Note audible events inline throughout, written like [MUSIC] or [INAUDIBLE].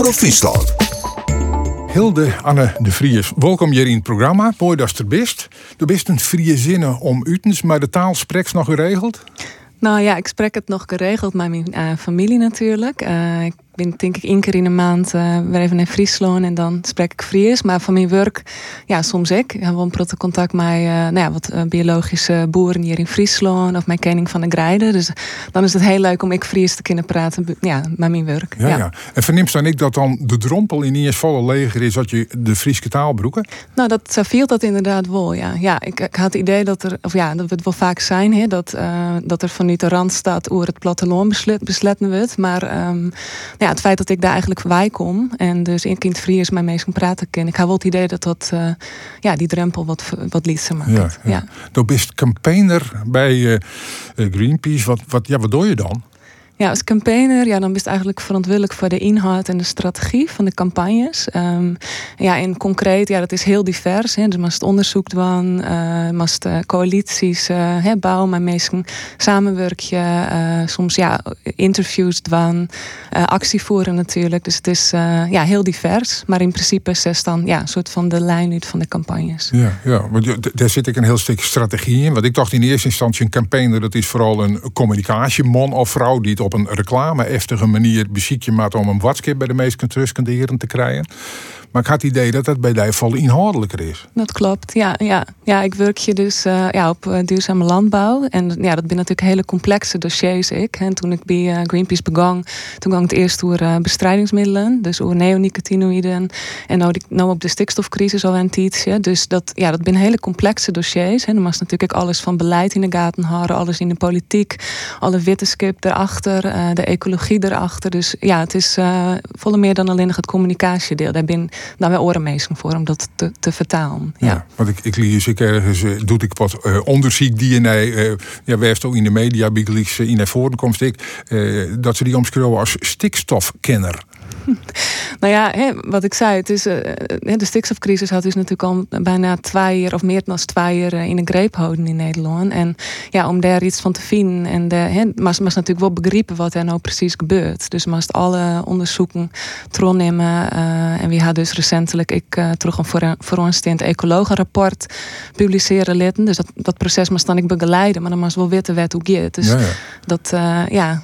Omroep Friesland. Hilde Anne de Vries, welkom hier in het programma. Mooi dat je er bent. Er bent een vrije zinnen om utens, maar de taal spreekt nog geregeld? Nou ja, ik spreek het nog geregeld met mijn uh, familie natuurlijk. Uh, ik ben denk ik één keer in de maand uh, weer even in Friesland en dan spreek ik Fries. Maar van mijn werk, ja, soms ik. Ik heb wel een contact met uh, nou ja, wat uh, biologische boeren hier in Friesland of mijn kening van de Grijden. Dus dan is het heel leuk om ik Fries te kunnen praten ja, met mijn werk. Ja, ja. ja. En verneemt dan ik dat dan de drompel in eerst volle leger is dat je de Friese taal broeken? Nou, dat viel dat inderdaad wel, ja. Ja, ik, ik, had het idee dat er, of ja, dat we het wel vaak zijn, hè, dat, dat er vanuit de Randstad over het platteland beslet, besletten wordt. Maar um, ja, het feit dat ik daar eigenlijk bij kom en dus in kind Fries mijn meest praten ken, ik heb wel het idee dat dat uh, ja, die drempel wat, wat liefst maakt. Ja, ja. bent campaigner bij uh, Greenpeace. Wat, wat, ja, wat doe je dan? Ja, als campaigner, ja, dan ben je eigenlijk verantwoordelijk voor de inhoud en de strategie van de campagnes. Um, ja, in concreet, ja, dat is heel divers. Hè. Dus mast onderzoek doen, uh, mast coalities uh, bouwen, maar meestal samenwerk je, uh, soms ja, interviews doen, actie voeren natuurlijk. Dus het is ja, heel divers, maar in principe is het dan ja, een soort van de lijn uit van de campagnes. Ja, ja want daar zit ik een heel stuk strategie in. Want ik dacht in eerste instantie een campaigner, dat is vooral een communicatieman of vrouw die het op op een reclame-eftige manier je maakt om een watskip bij de meest heren te krijgen. Maar ik had het idee dat dat bij die vol inhoudelijker is. Dat klopt, ja. Ja, ja ik werk je dus uh, ja, op uh, duurzame landbouw. En ja, dat zijn natuurlijk hele complexe dossiers. Ik. En toen ik bij uh, Greenpeace begon, toen ging het eerst over bestrijdingsmiddelen. Dus over neonicotinoïden. En nou, die, nou op de stikstofcrisis al een tijdje. Dus dat, ja, dat zijn hele complexe dossiers. Hè. Dan was natuurlijk alles van beleid in de gaten houden. Alles in de politiek. Alle wetenschap erachter. de ecologie erachter. Dus ja, het is volle meer dan alleen nog het communicatiedeel. Daar ben daar wel orenmeesting voor om dat te, te vertalen. Ja. ja. want ik, ik lees ik ergens, uh, doe ik wat uh, onderzoek DNA, uh, ja, werst ook in de media, bigelies in de voorkomst ik, dat ze die omschrijven als stikstofkenner. [LAUGHS] Nou ja, hè, wat ik zei, het is, uh, de stikstofcrisis had dus natuurlijk al bijna twee jaar of meer dan twee jaar in de greep houden in Nederland. En ja, om daar iets van te vinden en de, hè, maar ze natuurlijk wel begrijpen wat er nou precies gebeurt. Dus moest alle onderzoeken terugnemen. Uh, en we hadden dus recentelijk ik uh, terug een voor, voor ons een ecologenrapport publiceren laten. Dus dat, dat proces moest dan ik begeleiden, maar dan moest wel weten wat hoe gaat. Dus ja, ja. dat, ja,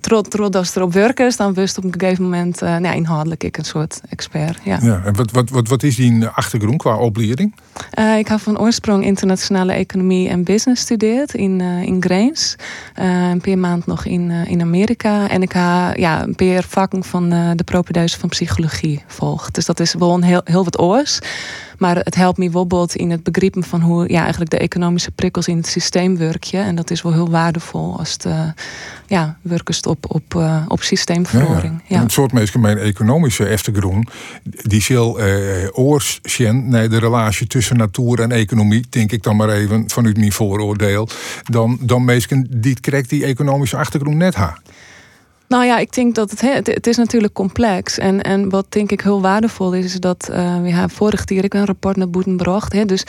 trot, als er op werken dan wist op een gegeven moment uh, nou, inhoudelijk ik een soort expert. Ja. ja en wat, wat, wat, wat is die achtergrond qua opleiding? Uh, ik heb van oorsprong internationale economie en business gestudeerd in, uh, in Grains. een paar maand nog in, in Amerika. En ik heb ja, een paar vakken van de propedeuse van psychologie volgd. Dus dat is wel een heel, heel wat oors. Maar het helpt me bijvoorbeeld in het begrijpen van hoe ja, eigenlijk de economische prikkels in het systeem werken. En dat is wel heel waardevol als het ja, werkest op, op, uh, op systeemverhoring. Ja, ja. Een soort meest mijn economische eftergroen, die zal uh, oorsjen naar de relatie tussen natuur en economie, denk ik dan maar even vanuit mijn vooroordeel, dan, dan meestal die krijgt die economische achtergrond net ha. Nou ja, ik denk dat het, het, het, is natuurlijk complex. En, en wat denk ik heel waardevol is, is dat uh, hebben vorig jaar ik een rapport naar Boeten gebracht. Hè, dus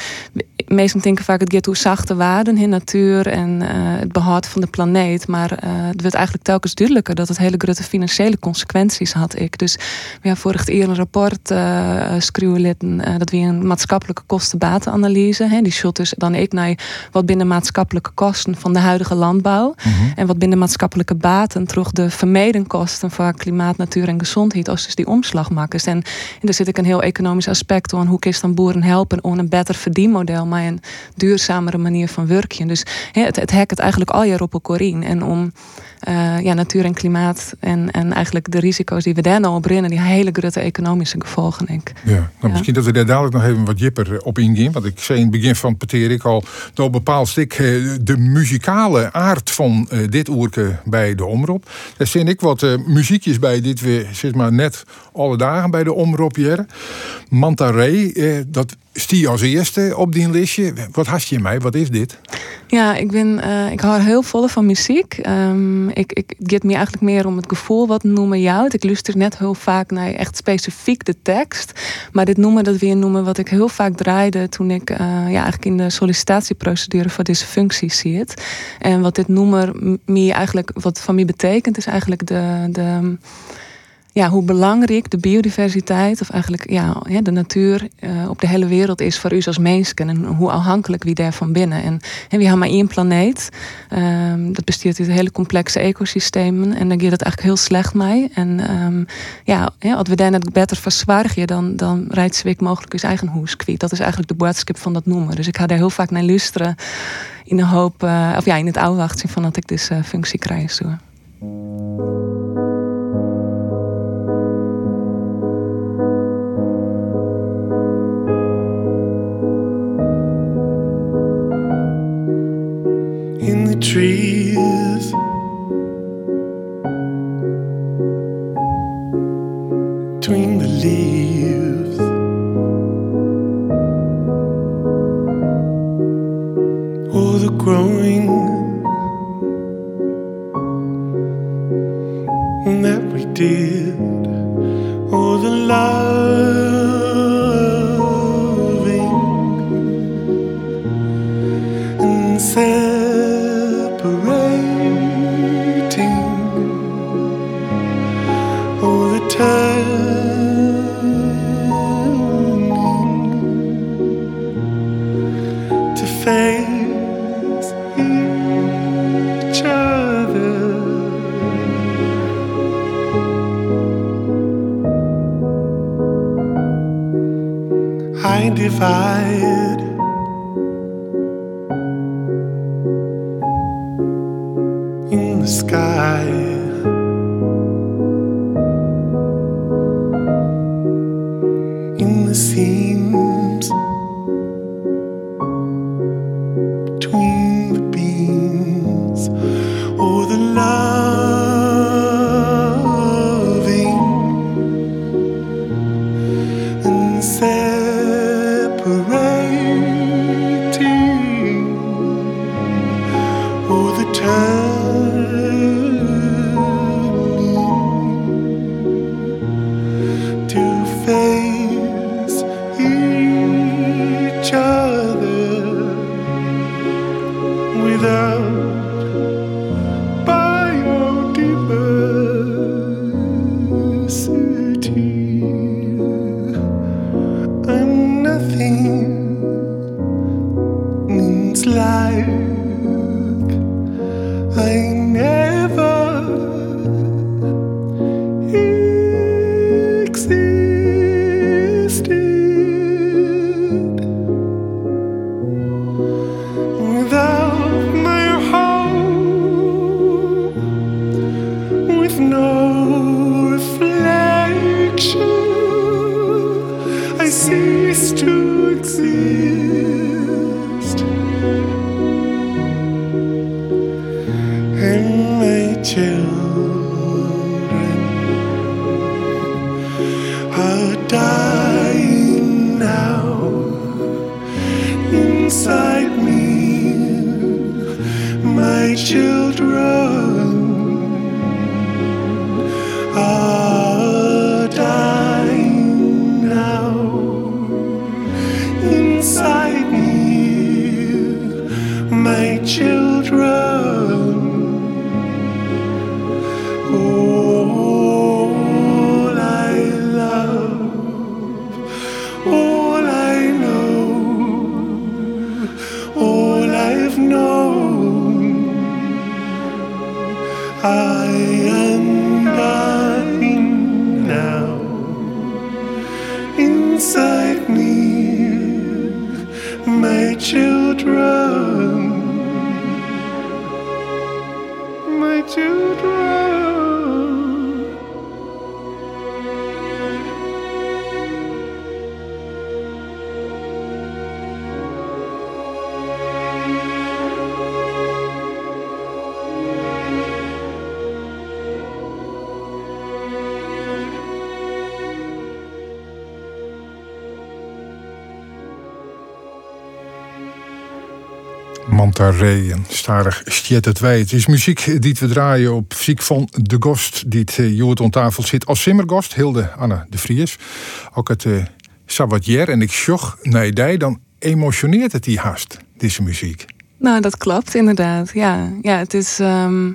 meesten denken vaak het gaat hoe zachte waarden, in natuur en uh, het behoud van de planeet. Maar uh, het wordt eigenlijk telkens duidelijker dat het hele grote financiële consequenties had ik. Dus we hebben vorig jaar een rapport uh, dat we een maatschappelijke kosten-batenanalyse. Die shot dus dan ik naar wat binnen maatschappelijke kosten van de huidige landbouw. Mhm. En wat binnen maatschappelijke baten terug de vermeden kosten voor klimaat, natuur en gezondheid, als dus die omslag maken. En, en daar zit ik een heel economisch aspect aan. Hoe is dan boeren helpen om een beter verdienmodel, een duurzamere manier van werken. Dus het, het hek het eigenlijk al jaar op elkaar in. En om uh, ja, natuur en klimaat en, en eigenlijk de risico's die we daar nou op rennen, die hele grote economische gevolgen, denk ik. Ja, nou, misschien dat we daar dadelijk nog even wat jipper op ingaan. Want ik zei in het begin van ik al door bepaald stuk eh, de muzikale aard van dit oerke bij de omroep. Daar zie ik wat muziekjes bij dit weer, zeg maar net alle dagen bij de omroep hier. Manta Ray, dat stie als eerste op die listje. Wat hast je mij? Wat is dit? Ja, ik, ben, uh, ik hou heel vol van muziek. Um, ik, ik, gaat me eigenlijk meer om het gevoel wat noemen jou. Ik luister net heel vaak naar echt specifiek de tekst. Maar dit noemen dat weer noemen wat ik heel vaak draaide toen ik uh, ja, eigenlijk in de sollicitatieprocedure voor deze functie zit. En wat dit noemen me eigenlijk, wat van mij betekent, is eigenlijk de. de ja, hoe belangrijk de biodiversiteit, of eigenlijk ja, de natuur uh, op de hele wereld is voor u als mensen. En hoe afhankelijk wie daarvan binnen. En, en we hebben maar één planeet. Um, dat besteedt uit hele complexe ecosystemen. En dan gaat het eigenlijk heel slecht mee. En um, ja, als we daar net beter verzwaargen, dan, dan rijdt Zwik mogelijk zijn eigen hoes. Dat is eigenlijk de boodschap van dat noemen. Dus ik ga daar heel vaak naar luisteren. In de hoop, uh, of ja, in het afwachten van dat ik deze uh, functie krijg. Zo. Trees. Between the leaves, all the growing that we did, all the loving and. Mantaré en starig stiet het wij. Het is muziek die we draaien op ziek van de Gost, die het uh, aan tafel zit als Simmergost, Hilde Anne de Vries. Ook het uh, Sabatier en ik sjoch naar die, dan emotioneert het die haast, deze muziek. Nou, dat klopt inderdaad. Ja, ja het is. ehm,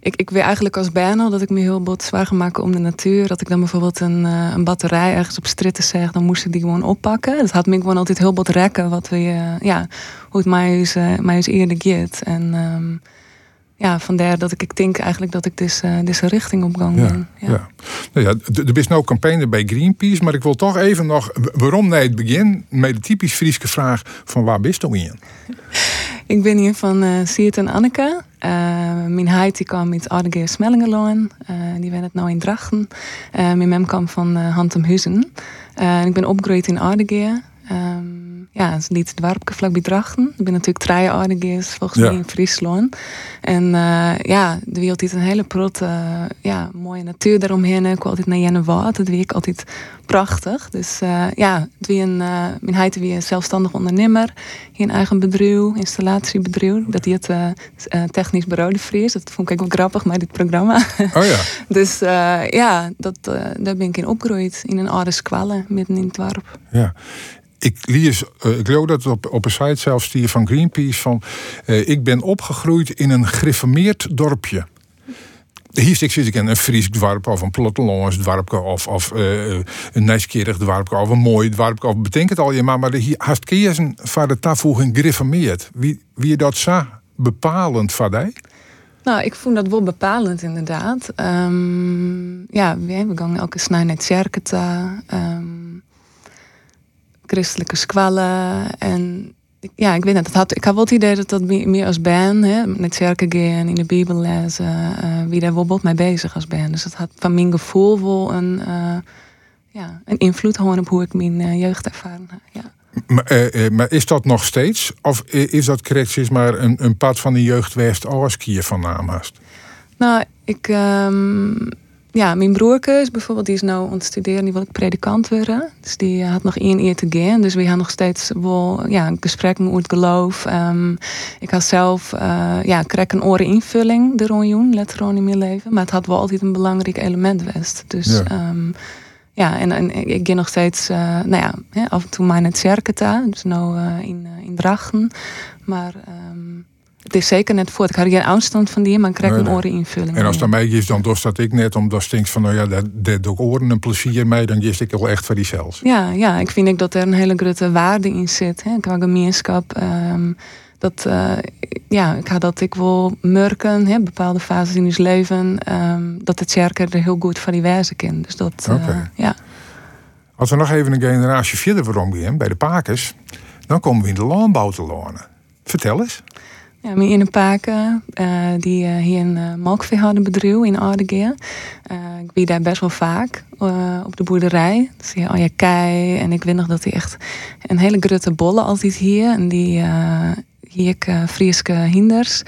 ik, ik weet eigenlijk als bijna dat ik me heel bot zwaar ga maken om de natuur. Dat ik dan bijvoorbeeld een, uh, een batterij ergens op stritten zeg, dan moest ik die gewoon oppakken. Dat had me gewoon altijd heel bot rekken wat we, uh, ja, hoe het mij is, uh, mij is eerder gaat. En um, ja, vandaar dat ik, ik denk eigenlijk dat ik deze, deze richting op gang ben. Ja. ja. Nou ja, er is nou campagne bij Greenpeace, maar ik wil toch even nog, waarom naar het begin, met de typisch Frieske vraag van waar bist u in? Ik ben hier van Siert en Anneke. Uh, mijn heid die kwam uit Ardegeer Smellingeloon. Uh, die ben het nou in Drachten. mijn mem kwam van uh, Hantemhuizen. ik ben opgegroeid in Ardegeer. Um, ja, het is niet het warpke vlak bij Drachten. Ik ben natuurlijk drie Ardegeers volgens mij in Friesland. En ja, de wereld is een hele protte, ja, mooie natuur daaromheen. Ik altijd naar Jenne. Dat vind ik altijd prachtig. Dus uh, ja, het wie een, mijn heid wie een zelfstandig ondernemer. Een eigen bedrijf, installatiebedrijf. Dat hij het technisch bureau de Vries. Dat vond ik ook wel grappig met dit programma. Oh ja. [LAUGHS] dus ja, dat, daar ben ik in opgegroeid. In een oude squalle, midden in het dorp. Ja. Ik lees, ik geloof dat op, op een site zelfs die van Greenpeace van... ik ben opgegroeid in een gereformeerd dorpje. Hier zit ik een Fries dwarp of een plattelands dwarp of, of uh, een nieuwsgierig dwarp of een mooi dwarp of betekent al je maar, maar hier haast kiezen van de toevoeging griffameerd. Wie, wie dat zo bepalend van? Nou, ik vond dat wel bepalend inderdaad. Um, ja, we gaan elke snij naar het um, christelijke squallen en ja, ik weet het. Had, ik had wel het idee dat dat meer als band, hè, met kerken gaan, in de Bijbel lezen, uh, wie daar bijvoorbeeld mee bezig als band. Dus dat had van mijn gevoel wel een, uh, ja, een invloed gewoon op hoe ik mijn uh, jeugd ervaren Ja. Maar, maar, is dat nog steeds? Of is dat correct maar een, een pad van de jeugd West als kier van naam hast? Nou, ik, um, ja, mijn broerke is bijvoorbeeld, die is nou aan het studeren, die wil ik predikant worden. Dus die had nog één eer te gaan. Dus we gaan nog steeds wel ja, gesprekken over het geloof. Um, ik had zelf, uh, ja, kreeg een oren invulling de ronjoen, later in mijn leven. Maar het had wel altijd een belangrijk element geweest. Dus ja, um, ja en, en ik ga nog steeds, uh, nou ja, af en toe maar naar het Cerketa. Dus nou uh, in, in Drachten. Maar... Um, het is zeker net voor. Ik had geen afstand van die, maar ik krijg een oreninvulling. En als dat mij is, dan doet dat ik net, omdat ik denk van, nou ja, dat, dat ook oren een plezier mee, dan is ik wel echt voor die zelfs. Ja, ja, ik vind ook dat er een hele grote waarde in zit, hè, qua gemeenschap. Um, dat, uh, ja, ik had dat ik wil merken, hè, bepaalde fases in ons leven, um, dat het kerk er heel goed voor die wijze kan. Dus dat, uh, ja. Als we nog even een generatie verder waarom bij de Pakers, dan komen we in de landbouw te lonen. Vertel eens. Ja, mijn Paken, uh, die uh, hier een uh, melkveehoudenbedrijf in Ardegeer. ik ben daar best wel vaak op de boerderij. Dus hier al je kei. En ik weet nog dat hij echt een hele grote bolle altijd hier. En die hier ik Frieske hinders.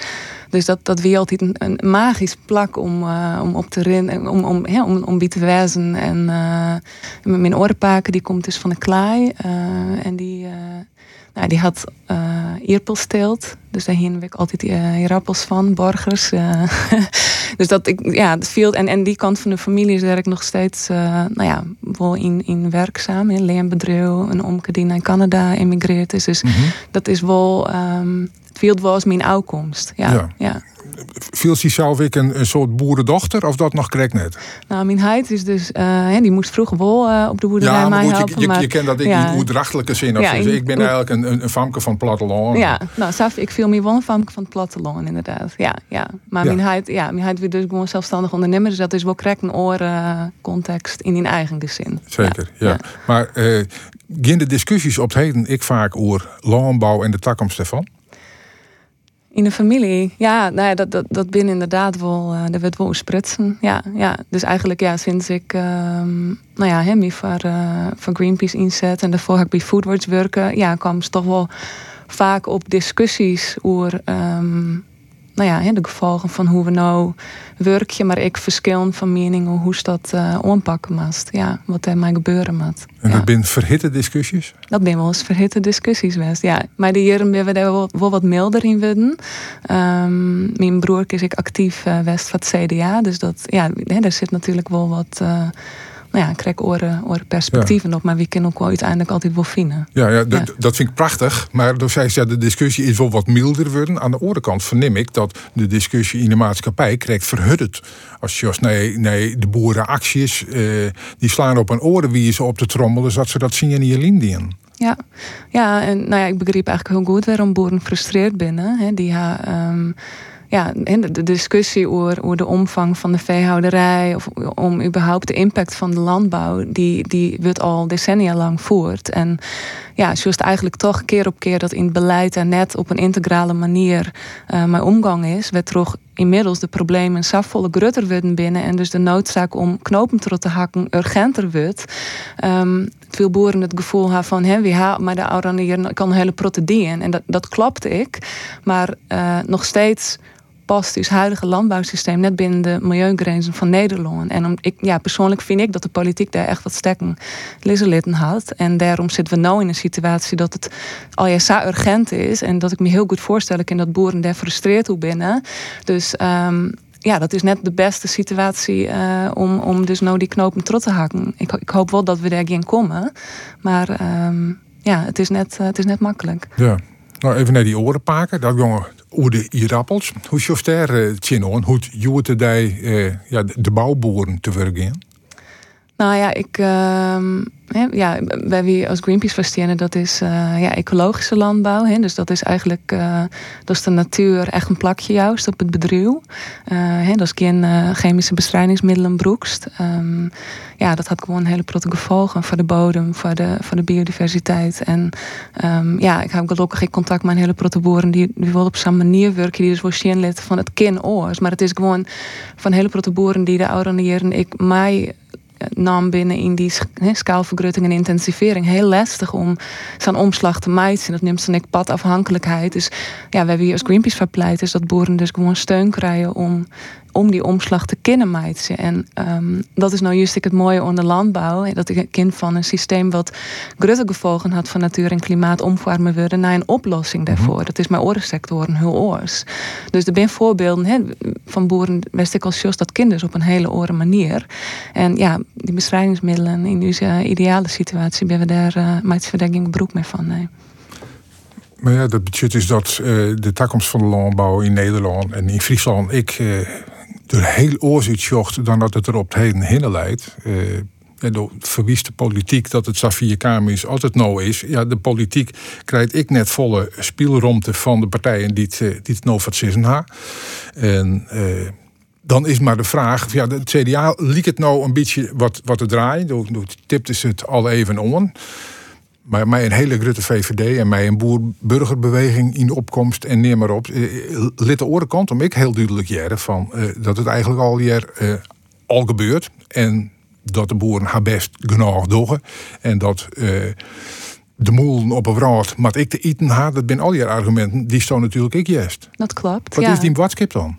Dus dat, dat weer altijd een, magisch plak om, om op te rennen, om, om, om, om te wijzen. En mijn oorpaken die komt dus van de klei. en die nou, die had uh, eerpelsteelt. Dus daar hingen ik altijd uh, rappels van, borgers. Uh, [LAUGHS] dus dat ik, ja, het viel. En, en die kant van de familie is ik nog steeds, uh, nou ja, wel in, in werkzaam. In leenbedrijf, een omke die naar Canada emigreerd is. Dus mm -hmm. dat is wel, um, het viel wel als mijn uitkomst. ja. ja. ja viel zelf ik een, een, soort boerendochter of dat nog correct net? Nou, mijn heid is dus, uh, die moest vroeger wel uh, op de boerderij ja, maar goed, helpen. Je, maar, je, kent dat ik ja. in oerdrachtelijke zin. Of ja, in, ik ben eigenlijk een, een, een famke van het platteland. Ja, nou, zelf, ik viel meer wel een famke van het platteland inderdaad. Ja, ja. Maar mijn heid, ja, mijn heid weer dus gewoon zelfstandig ondernemer. Dus dat is wel correct een oren uh, context in in eigen gezin. Zeker, ja. Maar uh, de discussies op het heden ik vaak over landbouw en de toekomst ervan? In de familie, ja, nou ja, dat, dat, dat ben inderdaad wel, uh, dat werd wel spritsen. Ja, ja. Dus eigenlijk, ja, sinds ik, uh, nou ja, hem voor, uh, voor Greenpeace inzet en daarvoor heb ik bij Foodwords werken, ja, kwam ze toch wel vaak op discussies over, um, nou ja, de gevolgen van hoe we nou werkje, maar ik verschil van meningen hoe ze dat uh, aanpakken. Ja, wat er mij gebeuren moet. En dat ja. zijn verhitte discussies? Dat zijn wel eens verhitte discussies geweest, ja. Maar die jaren ben we daar wel, wel wat milder in worden. Um, mijn broer is ik actief uh, west van het CDA, dus dat, ja, daar zit natuurlijk wel wat... Uh, nou ja, krijg oren, oren perspectieven op, maar wie kan ook wel uiteindelijk altijd wel vinden. Ja, ja, dat vind ik prachtig. Maar door zij ja, de discussie is wel wat milder worden. Aan de andere kant verneem ik dat de discussie in de maatschappij krijgt verhudderd. Als je als nee, nee, de boerenacties, uh, die slaan op een oren wie ze op de trommel, zodat ze dat zien in je Lindiën. Ja. ja, en nou ja, ik begreep eigenlijk heel goed waarom boeren frustreerd binnen. Hè, die ha, um, ja, de discussie over, over de omvang van de veehouderij of om überhaupt de impact van de landbouw, die, die wordt al decennia lang voert. En ja, het eigenlijk toch keer op keer dat in het beleid er net op een integrale manier uh, mee omgang is, werd toch inmiddels de problemen safvolle grutter worden binnen en dus de noodzaak om knopen te hakken urgenter wordt. Um, veel boeren het gevoel hebben van hè, wie haalt maar de oranje kan een hele protedien en dat, dat klopt ik, maar uh, nog steeds past het huidige landbouwsysteem net binnen de milieugrenzen van Nederland. En om, ik, ja, persoonlijk vind ik dat de politiek daar echt wat stekken lisselitten had. En daarom zitten we nu in een situatie dat het al ja, urgent is. En dat ik me heel goed voorstel in dat boeren daar frustreerd hoe binnen. Dus um, ja, dat is net de beste situatie uh, om, om dus nou die knopen trot te hakken. Ik, ik hoop wel dat we daar gaan komen. Maar um, ja, het is, net, uh, het is net makkelijk. Ja, nou, even naar die oren pakken. Dat jongen, hoe de irappels. Hoe is daar uh, Hoe je de, uh, ja, de bouwboeren te werken? Nou ja, ik, uh, ja, wij wie als Greenpeace verstehen, dat is uh, ja, ecologische landbouw. Hè? Dus dat is eigenlijk, uh, dat is de natuur echt een plakje juist op het bedrijf. Uh, hè? Dat is geen chemische bestrijdingsmiddelen broekst. Um, ja, dat had gewoon hele grote gevolgen voor de bodem, voor de, voor de biodiversiteit. En um, ja, ik heb gelukkig contact met een hele grote boeren die, die wel op zo'n manier werken, die dus wel zien van het kin oors. Maar het is gewoon van hele grote boeren die de ouderen ik mij nam binnen in die skaalvergrutting en intensivering heel lastig om zo'n omslag te maken. Dat neemt zo'n padafhankelijkheid. Dus ja, we hebben hier als Greenpeace verpleit is dat boeren dus gewoon steun krijgen om om die omslag te kunnen maken. En um, dat is nou juist het mooie onder landbouw. Dat ik een kind van een systeem wat grote gevolgen had van natuur en klimaat omvormen worden naar een oplossing daarvoor. Mhm. Dat is mijn oorensectoren heel oors. Dus er zijn voorbeelden he, van boeren, wist ik als dat kinderen op een hele oren manier. En ja, die bestrijdingsmiddelen in deze ideale situatie ben we daar, uh, geen broek meer van. Nee. Maar ja, dat betekent is dat uh, de toekomst van de landbouw in Nederland en in Friesland, ik uh, er heel zocht dan dat het er op het heden heen leidt. Uh, en verwieste politiek dat het Safia Kamer altijd nou is. Ja, de politiek krijgt ik net volle spielromte van de partijen die het, die het nou verzissen En dan is maar de vraag, ja, de CDA liep het nou een beetje wat, wat te draaien. Door tipte ze het al even om. Maar mij een hele grote VVD en mij een boer-burgerbeweging in opkomst en neem maar op. Eh, lid de oren kant om ik heel duidelijk jaren van uh, dat het eigenlijk al hier uh, al gebeurt. En dat de boeren haar best genoeg doen. En dat de moelen op een vraag, maar ik te eten ha, dat zijn al je argumenten, die staan natuurlijk ik juist. Dat klopt. Wat is die watskip dan?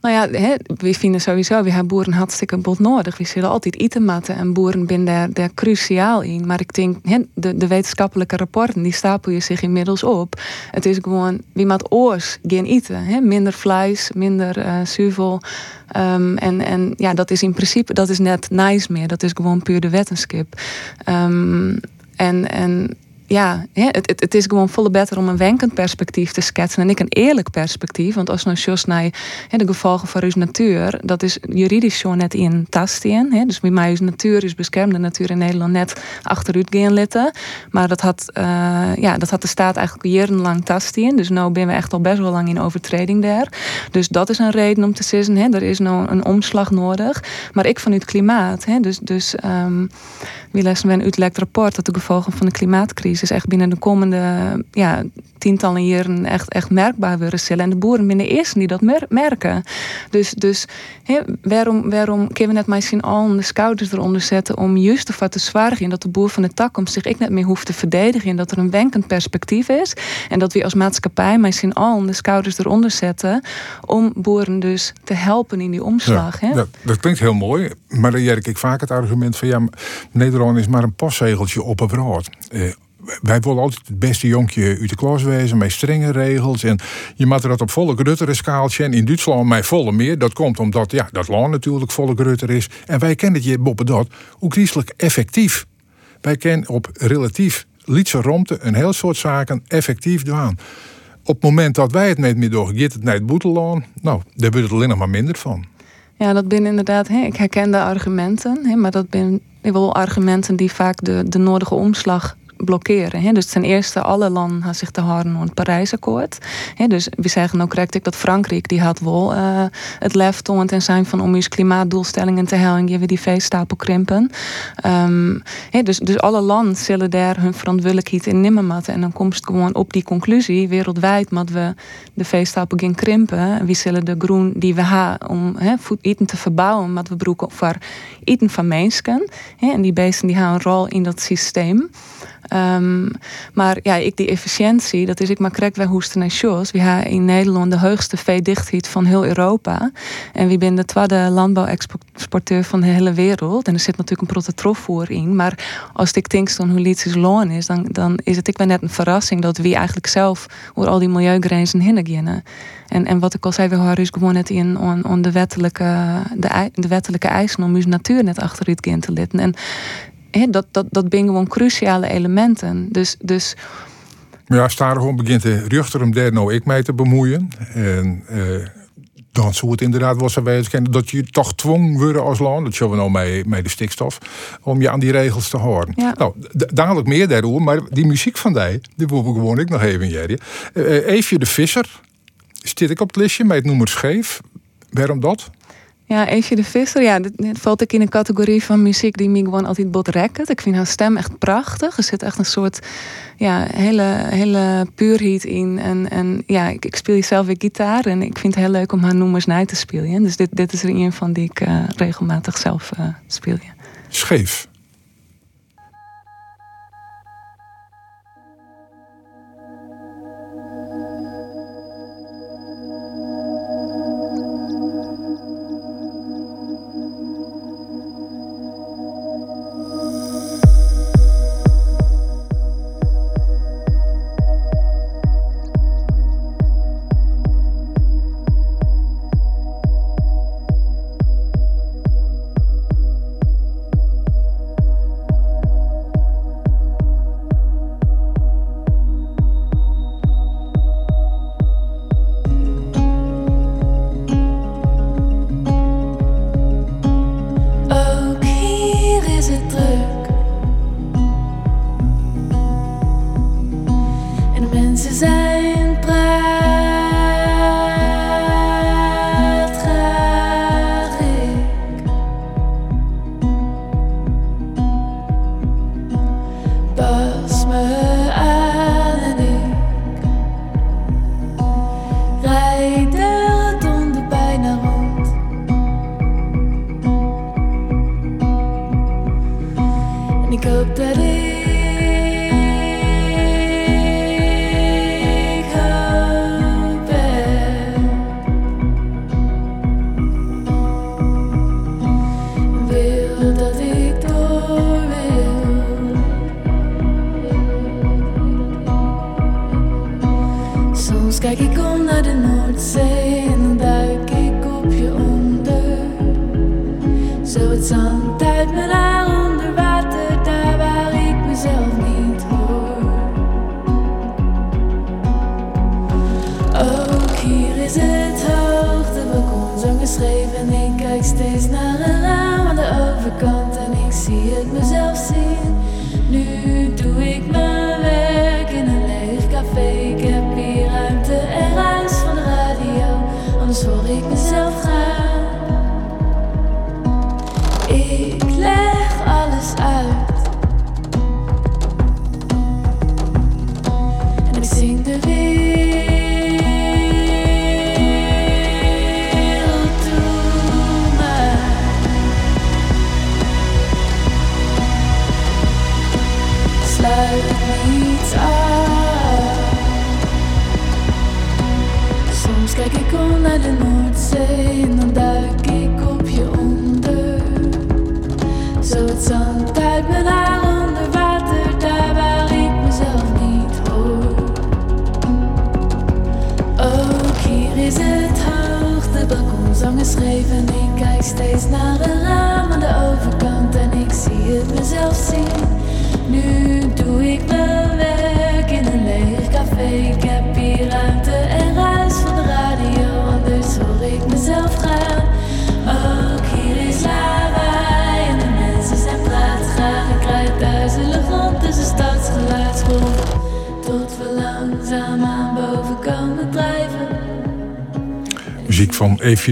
Nou ja, he, we vinden sowieso, we hebben boeren hartstikke bot nodig. We zullen altijd eten matten en boeren zijn daar, cruciaal in. Maar ik denk, he, de, de wetenschappelijke rapporten, die stapelen zich inmiddels op. Het is gewoon, wie maakt oors geen eten. He? Minder vlees, minder uh, zuivel. Um, en, en ja, dat is in principe, dat is net nice meer. Dat is gewoon puur de wetenschap. Um, en, en ja, het, het, het, is gewoon volle beter om een wenkend perspectief te schetsen en ik een eerlijk perspectief. Want als nou just naar de gevolgen van uw natuur, dat is juridisch zo net in tastien. Dus bij mij is natuur, is beschermde natuur in Nederland net achteruit gaan litten. Maar dat had, uh, ja, dat had de staat eigenlijk jarenlang tastien. Dus nu ben we echt al best wel lang in overtreding daar. Dus dat is een reden om te zeggen, hè, er is nou een omslag nodig. Maar ik van het klimaat, hè, dus, dus wie lezen we een uitlekt rapport dat de gevolgen van de klimaatcrisis is echt binnen de komende ja, tientallen jaren echt, echt merkbaar worden zullen. En de boeren zijn de eerste die dat merken. Dus, dus he, waarom, waarom kunnen we net misschien al de schouders eronder zetten om juist ervoor te zwaargen dat de boer van de takkomst zich ik net meer hoeft te verdedigen en dat er een wenkend perspectief is en dat we als maatschappij misschien al de schouders eronder zetten om boeren dus te helpen in die omslag. Ja, dat, dat, klinkt heel mooi, maar dan jerk ik vaak het argument van ja, Nederland is maar een postzegeltje op een brood. Eh, wij willen altijd het beste jonkje uit de klas wezen met strenge regels. En je maakt dat op volle grutter skaaltje. En in Duitsland met volle meer. Dat komt omdat ja, dat land natuurlijk volle grutter is. En wij kennen het je boppen dat hoe christelijk effectief. Wij kennen op relatief lietse romte een heel soort zaken effectief doen. Op het moment dat wij het met meer door het naar het boetelaan, nou, daar wordt het alleen nog maar minder van. Ja, dat zijn inderdaad, ik herken de argumenten, maar dat zijn wel argumenten die vaak de, de nodige omslag blokkeren. Hè. Dus ten eerste, alle landen zich te houden aan het Parijsakkoord. Hè. Dus we zeggen ook correct dat Frankrijk die had wel uh, het lef toont en zijn van om je klimaatdoelstellingen te halen, je weer die veestapel krimpen. Um, hè, dus, dus alle landen zullen daar hun verantwoordelijkheid in nemen. En dan komt het gewoon op die conclusie, wereldwijd, dat we de veestapel gaan krimpen. Wie zullen de groen die we hebben om hè, eten te verbouwen, wat we broeken voor eten van mensen. En die beesten die hebben een rol in dat systeem. Um, maar ja, ik die efficiëntie, dat is ik maar correct wij hoesten naar shows. We hebben in Nederland de hoogste veedichtheid van heel Europa. En we zijn de tweede landbouwexporteur van de hele wereld. En er zit natuurlijk een prototrofvoer in. Maar als ik denk dan hoe liet loon is, dan, dan is het ik ben net een verrassing dat we eigenlijk zelf door al die milieugrenzen heen gaan. En, en wat ik al zei, we horen is gewoon net in on, de wettelijke, de, de wettelijke eisen om onze natuur net achteruit te litten. En dat, dat, dat zijn gewoon cruciale elementen. Dus, dus ja, gewoon begint de ruchter om daar nou ik mee te bemoeien. En uh, dan zou het inderdaad wel zo zijn dat je toch dwong worden als land, dat zullen we nou mee, met de stikstof, om je aan die regels te houden. Ja. Nou, dadelijk meer daarover, maar die muziek van die, die wil ik gewoon ik nog even, Jerry. Uh, Eefje de Visser, zit ik op het listje met het noemer Scheef. Waarom dat? Ja, Eefje de Visser, ja, dit, valt ik in een categorie van muziek die me gewoon altijd botrekken. Ik vind haar stem echt prachtig. Er zit echt een soort ja, hele, hele puurheid in. En, en ja, ik, ik speel zelf weer gitaar en ik vind het heel leuk om haar nummers na te spelen. Dus dit, dit is er een van die ik uh, regelmatig zelf uh, speel. Scheef.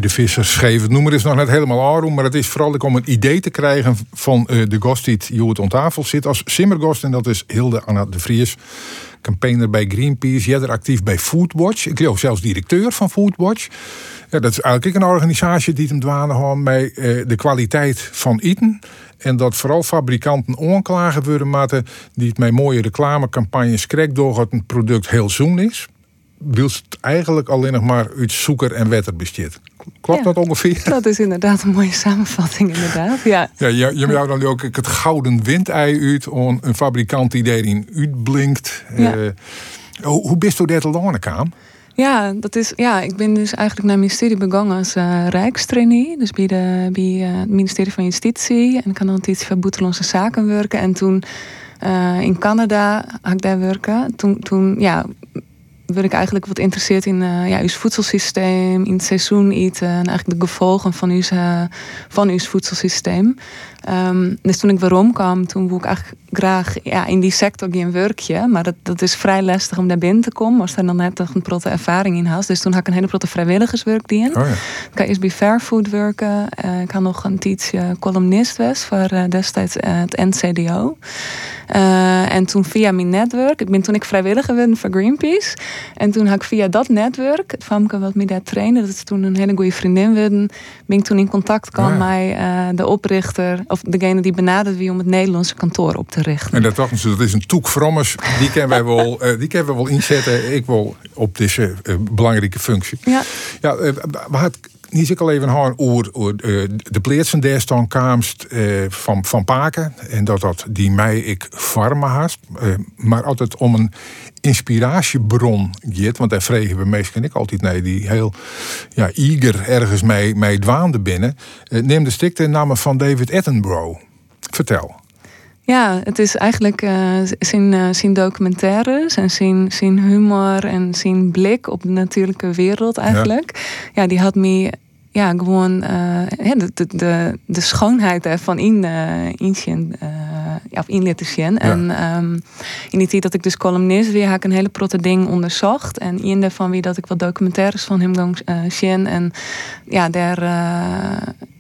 De Visser schreef. Het nummer is nog net helemaal aanroem, maar het is vooral om een idee te krijgen van eh, de gast die hier aan tafel zit als simmergast. En dat is Hilde Anna de Vries, campaigner bij Greenpeace. Jij er actief bij Foodwatch. Ik ben zelfs directeur van Foodwatch. Ja, dat is eigenlijk een organisatie die hem dwaan bij eh, de kwaliteit van eten. En dat vooral fabrikanten onklagen worden maken die het met mooie reclamecampagnes krijgt door het een product heel zoen is. Wil het eigenlijk alleen nog maar uit zoeker en wetter besteedt. Klopt Ja. dat ongeveer? Dat is inderdaad een mooie samenvatting, inderdaad. Ja. Ja, je, je jou dan ook het gouden windei uit een fabrikant die daarin uitblinkt. Ja. Eh, hoe, hoe bist u dat al aan? Ja, dat is, ja, ik ben dus eigenlijk naar mijn studie begonnen als eh rijkstrainee. Dus bij, de, bij eh, het ministerie van Justitie. En ik kan dan iets van Boetelandse Zaken werken. En toen in Canada had ik daar werken. Toen, toen ja, werd ik eigenlijk wat geïnteresseerd in eh ja, uw voedselsysteem, in het seizoen eten. En eigenlijk de gevolgen van uw, eh, van uw voedselsysteem. Ehm, dus toen ik waarom kwam, toen wil ik eigenlijk graag ja, in die sector gaan werken. Maar dat, dat is vrij lastig om daar binnen te komen. Als er dan net een protte ervaring in had. Dus toen had ik een hele protte vrijwilligerswerk die in. Oh ja. Ik kan eerst bij Fairfood werken. Eh, ik had nog een tijdje columnist was voor eh, destijds eh, het NCDO. En toen via mijn netwerk, ik ben toen ik vrijwilliger werd voor Greenpeace. En toen had ik via dat netwerk, het Famke wat me daar trainde, dat is toen een hele goede vriendin werden, ben ik toen in contact kwam met eh, de oprichter, of degene die benaderd wie om het Nederlandse kantoor op te richten. En dat, dachten ze, dat is een toek frommers. Die kunnen wij wel, eh, die kunnen we wel inzetten. Ik wil op deze eh, belangrijke functie. Ja. Ja, eh, we hadden niet ik al even horen over, over eh, de pleetsen daar staan kaamst eh, van, van Paken. En dat dat die mij ik farmen haast. Eh, maar altijd om een inspiratiebron. Want daar vregen we meestal ik altijd naar die heel ja, eager ergens mee, mee dwaande binnen. Neem de stikte namen van David Attenborough. Vertel. Ja, het is eigenlijk eh, zijn, eh, zijn documentaires en zijn, zijn humor en zijn blik op de natuurlijke wereld eigenlijk. Ja, die had me ja, gewoon eh, de, de, de, de schoonheid ervan in, eh in eh, ja, of in zien. En ehm, in die tijd dat ik dus columnist weer, had ik een hele protte ding onderzocht. En een daarvan wie dat ik wat documentaires van hem ging eh, zien. En ja, daar...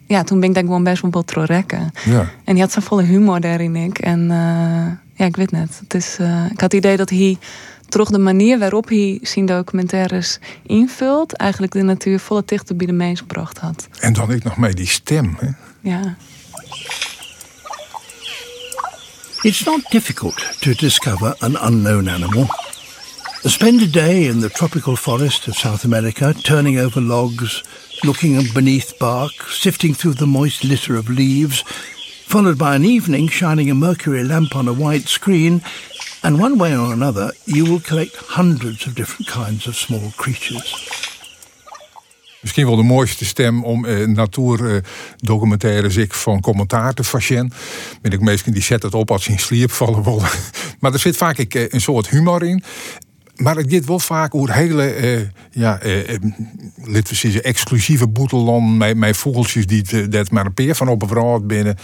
ja, toen ben ik daar gewoon best wel wat rekken. Ja. En die had zo'n volle humor daarin ik. En eh, ja, ik weet net. Het is, eh, ik had het idee dat hij toch de manier waarop hij zijn documentaires invult, eigenlijk de natuur volle dichter bij de mens gebracht had. En dan ik nog mee die stem. Hè? Ja. It's not difficult to discover an unknown animal. Spend a day in the tropical forest of South America, turning over logs, looking beneath bark, sifting through the moist litter of leaves, followed by an evening shining a mercury lamp on a white screen, and one way or another you will collect hundreds of different kinds of small creatures. Misschien wel de mooiste stem om eh, natuurdocumentaires ik van commentaar te fascien. Ben ik meestal die zet het op als ze in sliep vallen [LAUGHS] maar er zit vaak eh, een soort humor in. Maar het gaat wel vaak over hele, eh, ja, eh, eh, exclusieve boeteland met, met vogeltjes die dat maar een peer van op een binnen.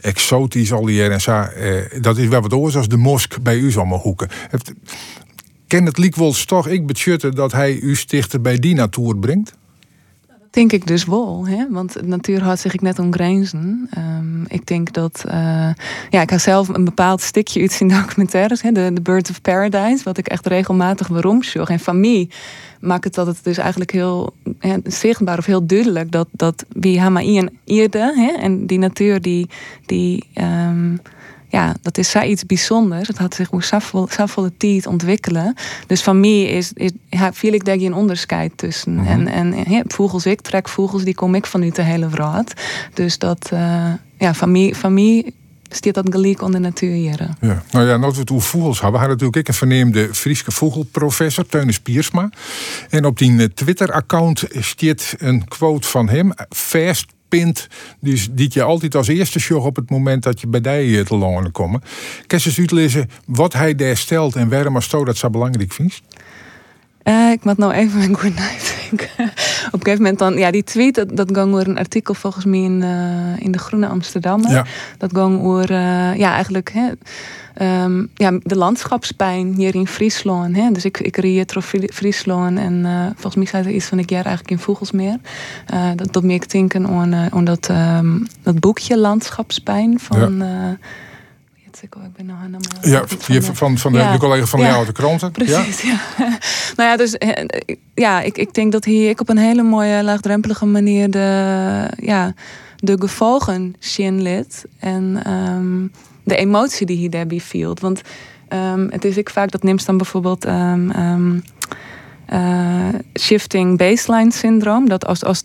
Exotisch al hier en. Eh, dat is wel wat oors als de mosk bij u allemaal hoeken. Ken het Liekwols toch ik betjutten dat hij u stichter bij die natuur brengt? Denk ik dus wel, hè? want de natuur houdt zich net om grenzen. Ehm, ik denk dat, eh, ja, ik heb zelf een bepaald stukje uit in documentaires, hè? De, Birds of Paradise, wat ik echt regelmatig zocht. En mij maakt het dat het dus eigenlijk heel hè, zichtbaar of heel duidelijk dat, dat wie Hamaïen ierde, hè? en die natuur die, die ehm, ja, dat is zoiets bijzonders. Het had zich hoe zoveel, tijd ontwikkelen. Dus van mij is, is ja, viel ik daar geen onderscheid tussen. En, en ja, vogels, ik trek vogels, die kom ik vanuit de hele wereld. Dus dat, eh, ja, van mij, van mij stiert dat gelijk onder natuur hier. Ja, nou ja, nou we het over vogels hebben, hadden natuurlijk ook een verneemde Frieske vogelprofessor, Teunis Piersma. En op die eh, Twitter-account staat een quote van hem, fast pint, dus die je altijd als eerste show op het moment dat je bij die te langen komen. Eens uitlezen wat hij daar stelt en waarom als dat zo belangrijk vindt? Uh, ik moet nou even mijn good night denken. [LAUGHS] Op een gegeven moment dan, ja, die tweet, dat, dat ging over een artikel volgens mij in, uh, in de Groene Amsterdam. Ja. Dat ging over, uh, ja, eigenlijk, hè, um, ja, de landschapspijn hier in Friesland. Hè. Dus ik, ik reed door Friesland en volgens mij zei er iets van ik jaar eigenlijk in Vogelsmeer. dat, dat meer ik denken aan, aan dat, um, dat boekje Landschapspijn van... Ja ik ben nou helemaal. Ja, van, van, van, van de, ja. de collega van ja. de kranten. [LAUGHS] Precies, ja. [LAUGHS] nou ja, dus ja, ik, ik denk dat hier ik op een hele mooie, laagdrempelige manier de, ja, de gevolgen zien lid. En um, de emotie die hier daarbij viel. Want um, het is ik vaak, dat neemt dan bijvoorbeeld. Um, uh, shifting baseline syndroom. Dat als, als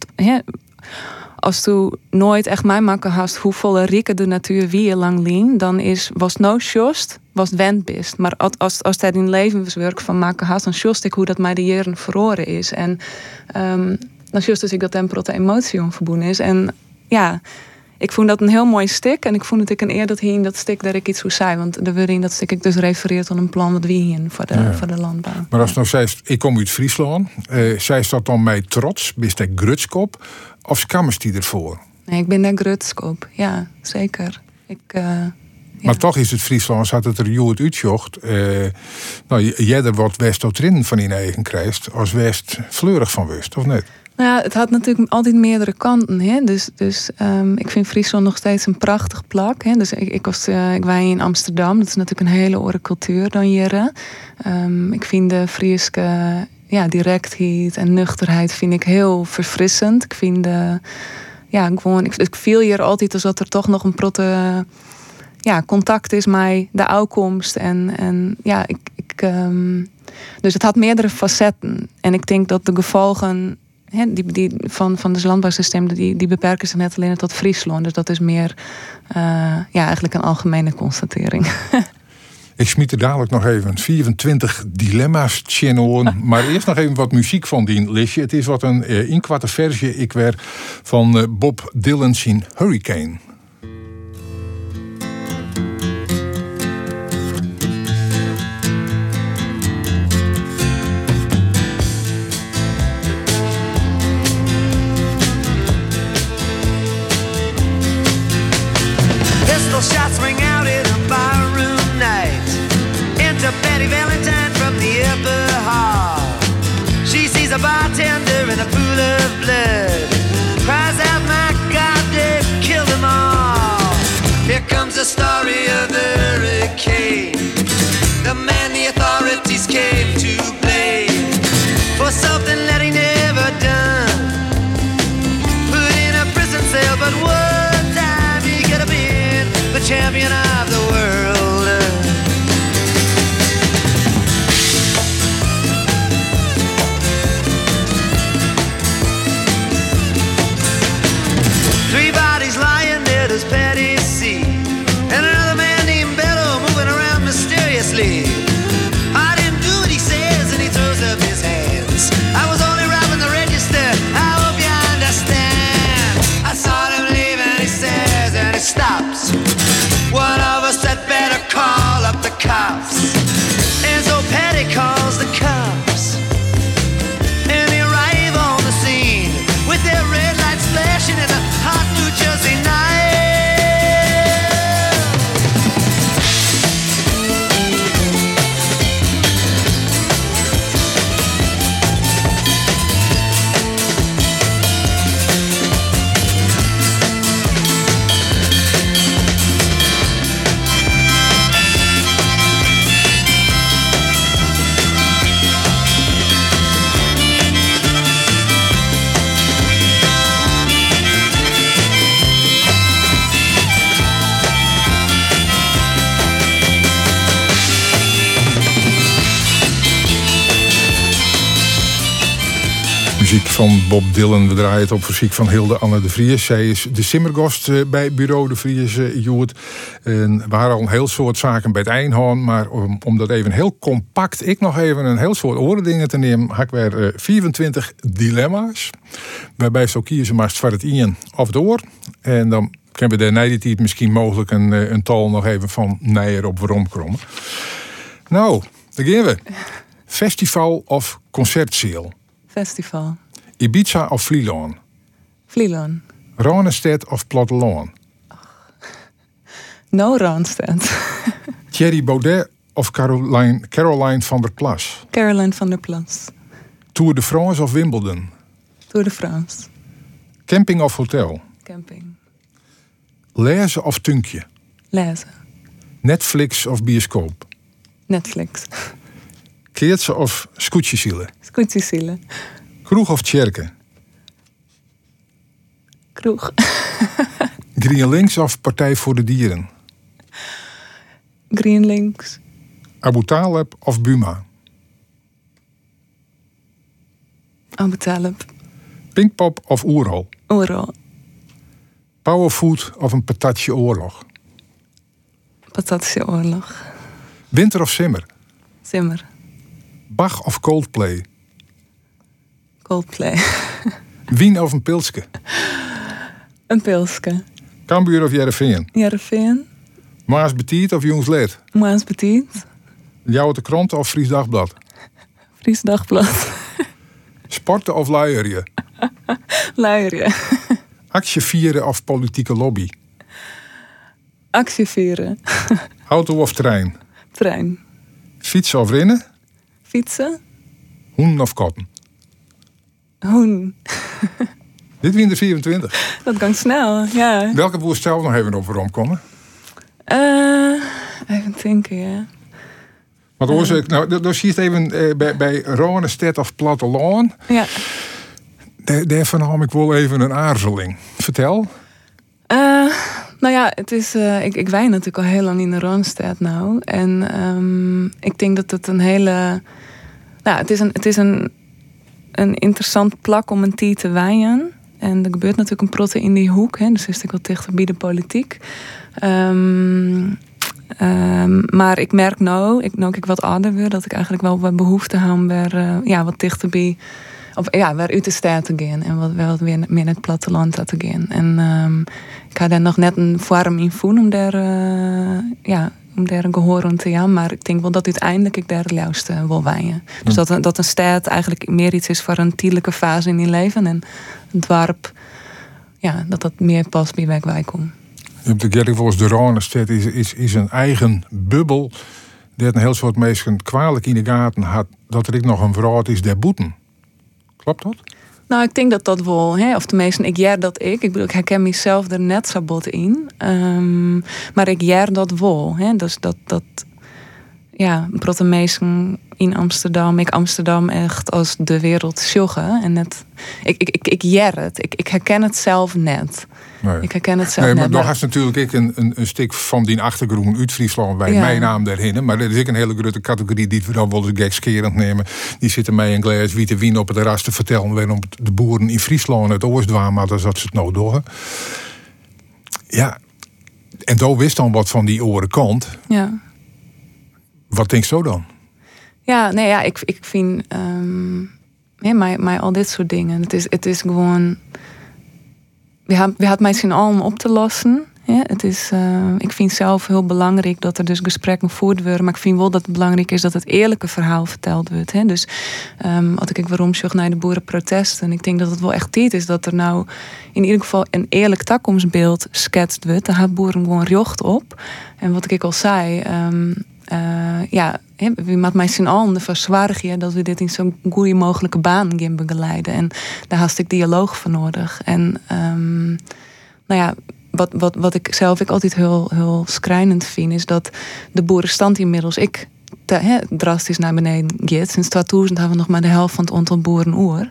als tu nooit echt mij maken hast hoe volle rieke de natuur wie je lang lien, dan is was no just, was wend bist. Maar als, als, als in levenswerk van maken hast, dan just ik hoe dat mij de jaren verloren is. En um, dan just dus ik dat temperate emotie onverboen is. En ja, ik vond dat een heel mooi stuk. En ik vond het ik een eer dat hier in dat stuk dat ik iets hoe zei. Want de in dat stuk ik dus refereert aan een plan wat we hier voor de, voor de landbouw. Maar als nou zegt, ik kom uit Friesland. Uh, zij staat dan mij trots, bist ik grutskop. Of schammers die ervoor? Nee, ik ben daar grutskop. Ja, zeker. Ik... Uh... Maar toch is het Friesland, had het er Joert uitjocht. Uh, nou, jij er wat west tot van in eigen krijgt, als west fleurig van west, of net? Nou ja, het had natuurlijk altijd meerdere kanten. Hè? Dus, dus um, ik vind Friesland nog steeds een prachtig plak. Hè? Dus ik, ik, was, uh, ik woon in Amsterdam. Dat is natuurlijk een hele andere cultuur dan hier. Um, ik vind de Frieske ja, directheid en nuchterheid vind ik heel verfrissend. Ik vind uh, ja, gewoon, ik, ik viel hier altijd alsof er toch nog een protte ja, contact is met de uitkomst. En, en ja, ik, ik um, dus het had meerdere facetten. En ik denk dat de gevolgen die, die, van, van het landbouwsysteem, die, die beperken zich net alleen tot Friesland. Dus dat is meer uh, ja, eigenlijk een algemene constatering. [LAUGHS] Ik smiet er dadelijk nog even 24 dilemma's channel. [LAUGHS] Maar eerst nog even wat muziek van die listje. Het is wat een uh, inkwarte versie ik weer van uh, Bob Dylan's in Hurricane. Van Bob Dylan. We draaien het op muziek van Hilde Anne de Vries. Zij is de simmergast eh, bij Bureau de Vries, uh, Joert. En we hadden al een heel soort zaken bij het Eindhoorn. Maar om, dat even heel compact, ik nog even een heel soort oordingen te nemen, had ik weer 24 dilemma's. Waarbij zo kiezen maar voor het in of het oor. En dan kunnen we de die misschien mogelijk een, een tal nog even van nijer op waarom. Nou, daar gaan we. Festival of concertzaal? Festival. Ibiza of Vlieland? Vlieland. Ronestedt of Platteland? [LAUGHS] No Ronstedt. [LAUGHS] Thierry Baudet of Caroline, Caroline van der Plas? Caroline van der Plas. Tour de France of Wimbledon? Tour de France. Camping of hotel? Camping. Lezen of tunkje? Lezen. Netflix of bioscoop? Netflix. [LAUGHS] Keertse of scootjesielen? Scootjesielen. Kroeg of tjerken? Kroeg. [LAUGHS] Green Links of Partij voor de Dieren? Green Links. Abu Talib of Buma? Abu Talib. Pinkpop of Oerhol? Oerhol. Powerfood of een patatje oorlog? Patatje oorlog. Winter of simmer? Simmer. Bach of Coldplay? Coldplay. [LAUGHS] Wien of een pilske? Een pilske. Cambuur of Jereveen? Jereveen. Maas Betiet of Jongslid? Maas Betiet. Jouw de krant of Fries Dagblad? Fries Dagblad. Sporten of luierje? [LAUGHS] luierje. [LAUGHS] Actie vieren of politieke lobby? Actie vieren. Auto of trein? Trein. Fietsen of rennen? Fietsen. Hoen of kotten? Hoen. Dit de 24. Dat kan snel, ja. Welke boer stel nog even op waarom komen? Uh, even denken, ja. Want oorzaak, nou, dan zie je het even eh, bij, bij Ronestedt of Platteland. Ja. Daar, daarvan had ik wel even een aarzeling. Vertel. Uh, nou ja, het is, uh, ik, ik wijn natuurlijk al heel lang in de Ronstedt nou. En um, ik denk dat het een hele... Nou, het is een, het is een, een interessant plak om een thee te wijnen. En er gebeurt natuurlijk een protte in die hoek. Hè, dus is ik wel dichter bij de politiek. Um, um, maar ik merk nou, ik, nou ik wat ouder word, dat ik eigenlijk wel wat behoefte heb weer uh, ja, wat dichter bij of ja, waar uit de stad te gaan en wat wel weer meer naar het platteland te gaan. En um, ik had daar nog net een vorm in voelen om daar, uh, ja, om daar een gehoor aan te gaan. Maar ik denk wel dat uiteindelijk ik daar juist uh, wil wijnen. Dus dat, dat een stad eigenlijk meer iets is voor een tijdelijke fase in je leven. En een dorp, ja, dat dat meer past bij waar ik kom. De Gerry volgens de Ronestad is, is, is een eigen bubbel. Dat een heel soort mensen kwalijk in de gaten had dat er ik nog een vrouw is der boeten. Klopt dat? Nou, ik denk dat dat wel, hè, of tenminste, ik jaar dat ik. Ik bedoel, ik herken mezelf er net zo bot in. Um, maar ik jaar dat wel. Hè, dus dat, dat ja, protemeesen in Amsterdam, ik Amsterdam echt als de wereld joggen. En net, ik, ik, ik, ik het. Ik, ik herken het zelf net. Nee. Ik herken het zelf nee, maar nog is natuurlijk ik een, een, een stuk van die achtergroen uit Friesland bij mijn naam daarin. Maar er is ook een hele grote categorie die we dan wel eens gekskerend nemen. Die zitten mij een glas witte wien op het terras te vertellen waarom de boeren in Friesland het oorsdwaam hadden dat ze het nou door. Ja, en daar wist dan wat van die oren kant. Ja. Wat denk je zo dan? Ja, nee, ja, ik, ik vind um, ja, mij, mij al dit soort dingen. Het is, het is gewoon we hadden, we hadden mij zien om op te lossen. Het is, uh, ik vind zelf heel belangrijk dat er dus gesprekken gevoerd worden. Maar ik vind wel dat het belangrijk is dat het eerlijke verhaal verteld wordt. Hè. Dus um, als ik waarom zocht naar de boerenprotesten. Ik denk dat het wel echt tijd is dat er nou in ieder geval een eerlijk toekomstbeeld schetst wordt. Daar gaat boeren gewoon jocht op. En wat ik al zei, um, uh, ja, we met mij z'n allen verzwaar dat we dit in zo'n goede mogelijke baan gaan begeleiden. En daar had ik dialoog voor nodig. En um, nou ja, wat, wat, wat ik zelf ik altijd heel, heel schrijnend vind, is dat de boerenstand inmiddels ik drastisch naar beneden gaat. Sinds 2000 hebben we nog maar de helft van het aantal boeren oer.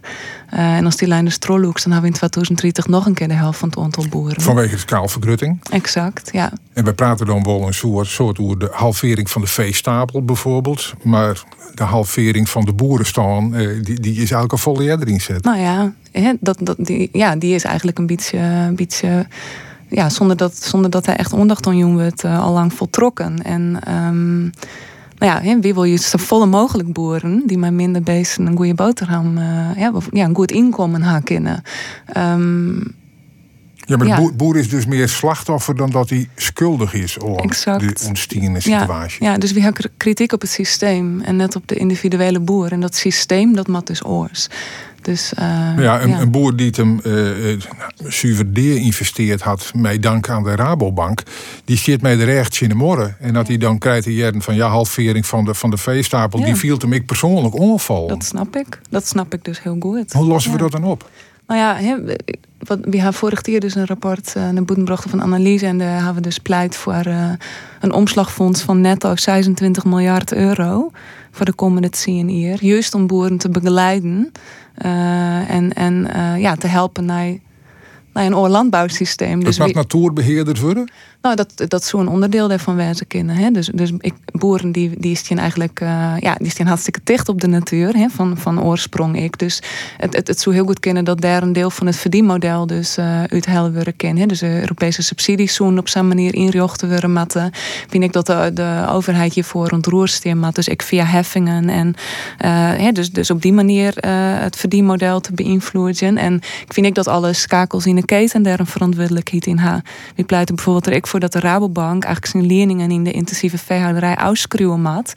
Uh, en als die lijn de strolloeks, dan hebben we in 2030 nog een keer de helft van het aantal boeren. Vanwege de skaalvergrutting? Exact, ja. En we praten dan wel een soort, soort over de halvering van de veestapel bijvoorbeeld. Maar de halvering van de boerenstaan, uh, die, die is eigenlijk al volle erin zet. Nou ja, dat, dat, die, ja, die is eigenlijk een beetje... Een beetje ja, zonder dat, zonder dat hij echt ondacht aan werd, uh, al lang voltrokken. En um, nou ja, wie wil je zo volle mogelijk boeren die maar minder bezig een goede boterham, uh, ja, ja, een goed inkomen hakken. Um, ja, maar de boer, is dus meer slachtoffer dan dat hij schuldig is om de ontstiegende situatie. Ja, dus we hebben kritiek op het systeem en net op de individuele boer. En dat systeem, dat mat dus oors. Dus, uh, ja, een, een, boer die het hem uh, zuiver investeerd had, mij dank aan de Rabobank, die zit mij er echt in de morgen. En dat hij dan krijgt een van ja, halvering van de, van de veestapel, die viel hem ik persoonlijk ongeval. Dat snap ik. Dat snap ik dus heel goed. Hoe lossen we dat dan op? Nou ja, he, wat, we hebben vorig jaar dus een rapport, een boetenbracht van analyse. En daar hebben we dus pleit voor uh, een omslagfonds van netto 26 miljard euro. Voor de komende 10 jaar. Juist om boeren te begeleiden. Uh, en en ja, te helpen naar, naar een oorlandbouwsysteem. Dus wat natuurbeheerders worden? Nou, dat, dat zo'n onderdeel daarvan wijzen kunnen. Hè? Dus, dus ik, boeren die, die is eigenlijk uh, ja, die is hartstikke dicht op de natuur, hè? Van, van oorsprong ik. Dus het, het, het zou heel goed kunnen dat daar een deel van het verdienmodel dus uh, uit worden kan. Dus de Europese subsidies zo'n op zijn manier inrichten worden matten. Vind ik dat de, de overheid hiervoor ontroerst mat. Dus ik via heffingen en hè, dus, dus op die manier het verdienmodel te beïnvloeden. En ik vind ik dat alle schakels in de keten daar een verantwoordelijkheid in hebben. Wie pleiten bijvoorbeeld er ik voordat de Rabobank eigenlijk zijn leerlingen in de intensieve veehouderij uitskruwen mat.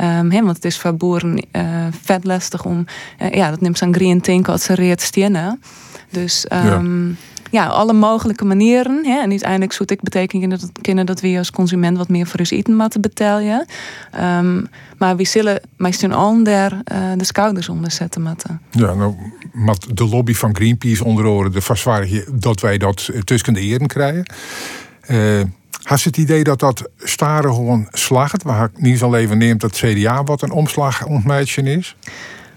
Um, want het is voor boeren uh, vet lastig om, uh, ja, dat neemt zo'n green tank als ze reed stenen. Dus um, ja. ja. alle mogelijke manieren. Hè, en uiteindelijk zoet ik betekenen dat, kennen dat we als consument wat meer voor ons eten moeten betalen. Um, maar we zullen meestal al daar uh, de schouders onder zetten. Matten. Ja, nou, met de lobby van Greenpeace onder oren de verzwaring dat wij dat tussen de eren krijgen. Uh, had je het idee dat dat staren gewoon slacht? Waar ik niet even neemt dat CDA wat een omslag ontmeidje is?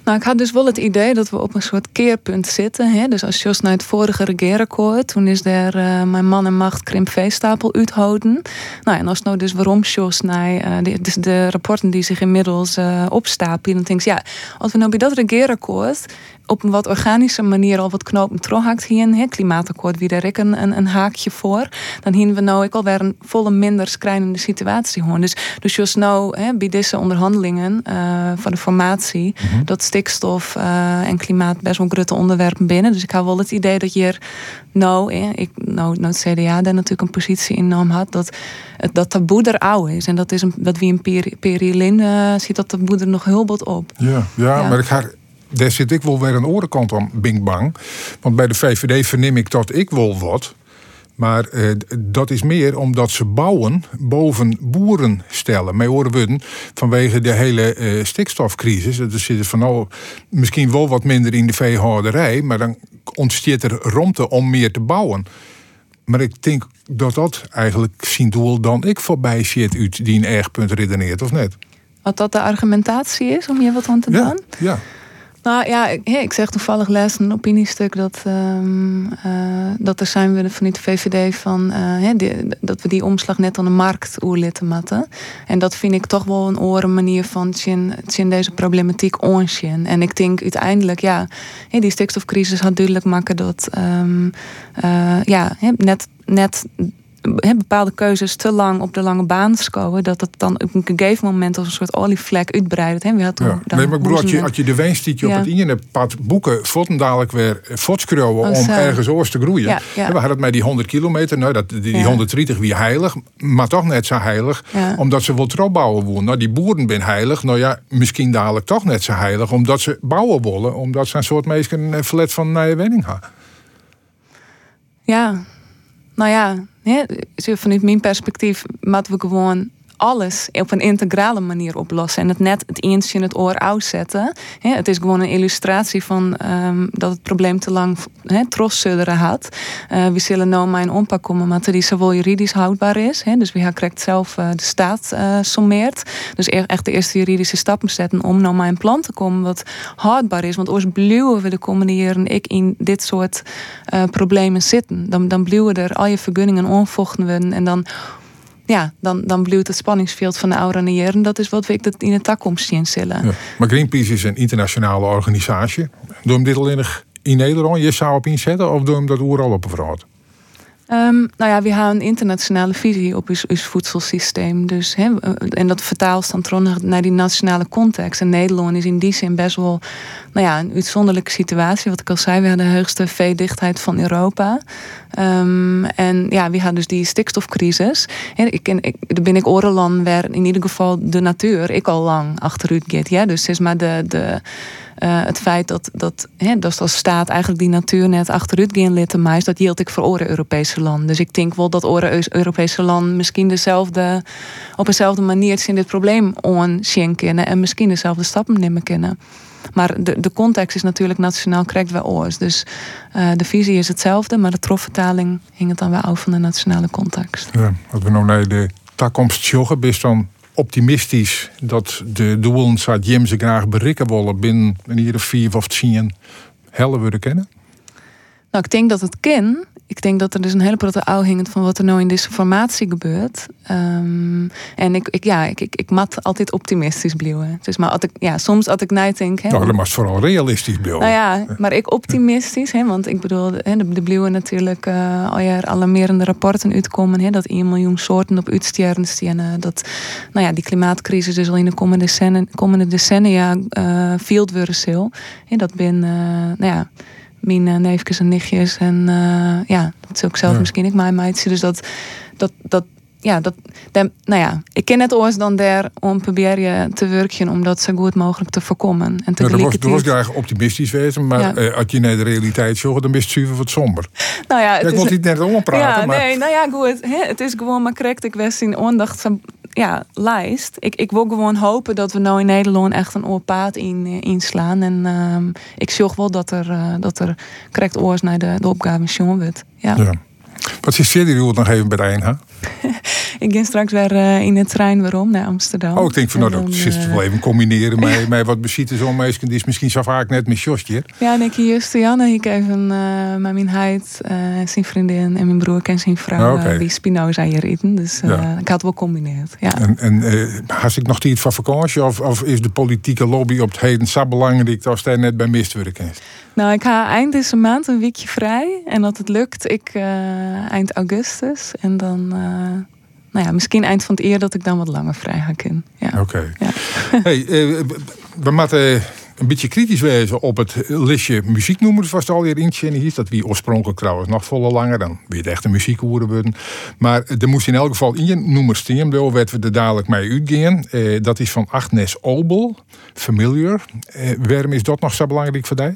Nou, ik had dus wel het idee dat we op een soort keerpunt zitten. Hè? Dus als Jos naar het vorige regeerakkoord, toen is er uh, mijn man en macht krimp veestapel uithouden. Nou, en als nou dus waarom Jos naar uh, de, dus de rapporten die zich inmiddels uh, opstapelen, dan denk ik, ja, als we nou bij dat regeerakkoord op een wat organische manier al wat knopen trohakt hier. Het klimaatakkoord wie daar ik een, een, een, haakje voor. Dan hier we nou ik alweer een volle minder schrijnende situatie hoor. Dus, dus just nou hè, bij deze onderhandelingen uh, van de formatie mhm. dat stikstof uh, en klimaat best wel grote onderwerpen binnen. Dus ik had wel het idee dat je er nou, ik, nou, nou het CDA daar natuurlijk een positie in nam had dat dat taboe er oud is. En dat is een, dat wie een peri, perilin uh, ziet dat taboe er nog heel wat op. Ja, ja, ja. maar ik ga daar zit ik wel weer een orenkant aan, bing bang. Want bij de VVD verneem ik dat ik wel wat. Maar eh, dat is meer omdat ze bouwen boven boeren stellen. Mij horen we vanwege de hele eh, stikstofcrisis. Dat er zitten van nou, misschien wel wat minder in de veehouderij. Maar dan ontsteert er romte om meer te bouwen. Maar ik denk dat dat eigenlijk zien doel dan ik voorbij zit uit die een erg punt redeneert, of net? Wat dat de argumentatie is om hier wat aan te doen? Ja, ja. Nou ja, ik, ik zeg toevallig les een opiniestuk dat, um, uh, dat er zijn we vanuit de VVD van die, dat we die omslag net aan de markt oerlitten matten. En dat vind ik toch wel een oren manier van zien deze problematiek onzien. En ik denk uiteindelijk, ja, die stikstofcrisis had duidelijk maken dat um, uh, ja, net, net bepaalde keuzes te lang op de lange baan scoren, dat het dan op een gegeven moment als een soort olievlek uitbreidt. Hè? ja. nee, maar ik bedoel, als je, als je de weinstietje ja. op het internet boeken, votten dadelijk weer voortschreeuwen oh, om ergens oors te groeien. Ja, ja. we hadden het met die 100 kilometer, nou, dat, die, die 130 wie heilig, maar toch net zo heilig, omdat ze wil bouwen willen. Nou, die boeren zijn heilig, nou ja, misschien dadelijk toch net zo heilig, omdat ze bouwen willen, omdat ze een soort meestal een flat van nieuwe wenning hebben. Ja, nou ja, vanuit mijn perspectief moeten we gewoon alles op een integrale manier oplossen. En het net het eens in het oor uitzetten. He, het is gewoon een illustratie van ehm, dat het probleem te lang trossudderen had. Uh, we zullen nou mijn ompak komen, maar die zowel juridisch houdbaar is. He, dus we gaan correct zelf uh, de staat uh, sommeert. Dus echt de eerste juridische stappen zetten om nou mijn plan te komen wat houdbaar is. Want ooit blijven we de komende jaren ik in dit soort problemen zitten. Dan, dan blijven er al je vergunningen onvochten worden en dan ja, dan, dan het spanningsveld van de oude jaren. Dat is wat we in de toekomst zien zullen. Maar Greenpeace is een internationale organisatie. Doe hem dit alleen in Nederland je zou op inzetten of doe hem dat overal op een Um, nou ja, we hebben een internationale visie op ons, voedselsysteem. Dus, hè, en dat vertaalt dan terug naar die nationale context. En Nederland is in die zin best wel nou ja, een uitzonderlijke situatie. Wat ik al zei, we hebben de hoogste veedichtheid van Europa. Um, en ja, we hadden dus die stikstofcrisis. En ik, ik, daar ben ik orenland waar in ieder geval de natuur ik al lang achteruit gaat. Ja? Dus is maar de... de uh, het feit dat, dat, hè, dat als staat eigenlijk die natuur net achteruit gaan litten maar dat hield ik voor oren Europese landen. Dus ik denk wel dat oren Europese landen misschien dezelfde, op dezelfde manier zien dit probleem on kennen en misschien dezelfde stappen nemen kunnen. Maar de, de context is natuurlijk nationaal correct wel oors. Dus uh, de visie is hetzelfde, maar de trofvertaling hing het dan wel af van de nationale context. Ja, wat we nou naar de toekomst joggen, is dan optimistisch dat de doelen zou Jim ze graag bereiken willen binnen een jaar vier of tien willen kennen? Nou, ik denk dat het kan ik denk dat er dus een hele grote hingend van wat er nou in deze formatie gebeurt. Um, en ik, ik, ja, ik, ik, ik mat altijd optimistisch blijven. Dus maar als ik, ja, soms als ik denk... Hè, nou, dat was vooral realistisch blijven. Nou ja, maar ik optimistisch. Hè, want ik bedoel, hè, de, de natuurlijk uh, al jaar alarmerende rapporten uitkomen. Hè, dat 1 miljoen soorten op uitsterren staan. Dat nou ja, die klimaatcrisis dus al in de komende decennia, komende decennia uh, field worden Dat ben, uh, nou ja mijn uh, neefjes en nichtjes. En uh, ja, dat is ook zelf misschien ik mijn meidje. Dus dat, dat, dat, ja, dat, de, nou ja, ik ken het oors dan daar om proberen te werken om dat zo goed mogelijk te voorkomen. En te ja, was, was graag optimistisch wezen, maar ja. uh, als je naar de realiteit zocht, dan is het zuiver wat somber. Nou ja, het ik wil niet net ompraten. Ja, maar... nee, nou ja, goed. Het is gewoon maar correct. Ik was in ondacht ja, lijst. Ik, ik wil gewoon hopen dat we nou in Nederland echt een oorpaad in, eh, inslaan. En uh, ik zorg wel dat er, uh, dat er correct oors naar de, de opgave wordt. Ja. ja. Wat is jullie nog even bij de? [LAUGHS] ik ga straks weer uh, in het trein waarom naar Amsterdam. Oh, ik denk van nou, dat is wel even combineren met, [LAUGHS] met wat bezieten zo meisje. Die is misschien zo vaak net met Josje. Ja, en ik hier Janne, ik even uh, met mijn heid, zijn vriendin en mijn broer en zijn vrouw, oh, okay. die Spinoza hier eten. Dus ja. ik had wel combineerd. Ja. En, en had ik nog iets van vakantie of, of is de politieke lobby op het heden zo belangrijk als hij net bij mist worden Nou, ik ga eind deze maand een weekje vrij. En dat het lukt, ik eind augustus. En dan nou ja, misschien eind van het eer dat ik dan wat langer vrij ga kunnen. Ja. Oké. Ja. [LAUGHS] Hey, uh, we moeten een beetje kritisch wezen op het listje muzieknoemers was het alweer in hier. Dat wie oorspronkelijk trouwens nog volle langer. Dan weer de echte muziekhoeren worden. Maar er moest in elk geval in je noemer staan. Daar we er dadelijk mee uitgaan. Uh, dat is van Agnes Obel. Familiar. Uh, waarom is dat nog zo belangrijk voor jou?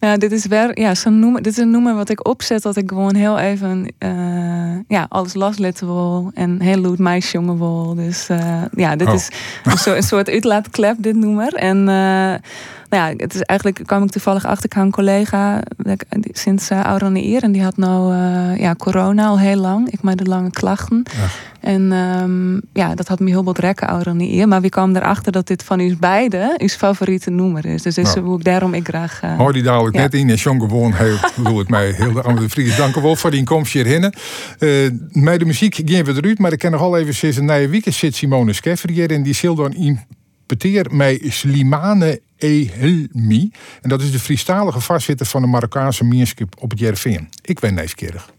Ja, dit is wel, ja, zo'n noemer, dit is een noemer wat ik opzet dat ik gewoon heel even uh, ja, alles lastletten wil en heel lood meisje jongen wil. Dus uh, ja, dit oh. is een soort, een soort uitlaatklep, dit noemer. En uh, nou ja, het is eigenlijk kwam ik toevallig achter ik een collega sinds uh, ouder dan eer en die had nou ja, corona al heel lang. Ik maak de lange klachten. En um, ja, dat had me heel wat rekken ouder dan eer. Maar we kwamen erachter dat dit van u beiden uw favoriete noemer is. Dus is nou. hoe ik daarom ik graag. Uh, Hoor die dadelijk ja. net in en John gewoon heel, [LAUGHS] bedoel het mij heel de andere vrienden. Dank u wel voor die komst hierheen. Uh, met de muziek gaan we eruit, maar ik ken nog al even sinds een nieuwe week zit Simone Skeffer hier en die zal dan in peteer mij Slimane Ehelmi. En dat is de Friestalige vastzitter van de Marokkaanse Mierskip op het Jerveen. Ik ben nieuwsgierig.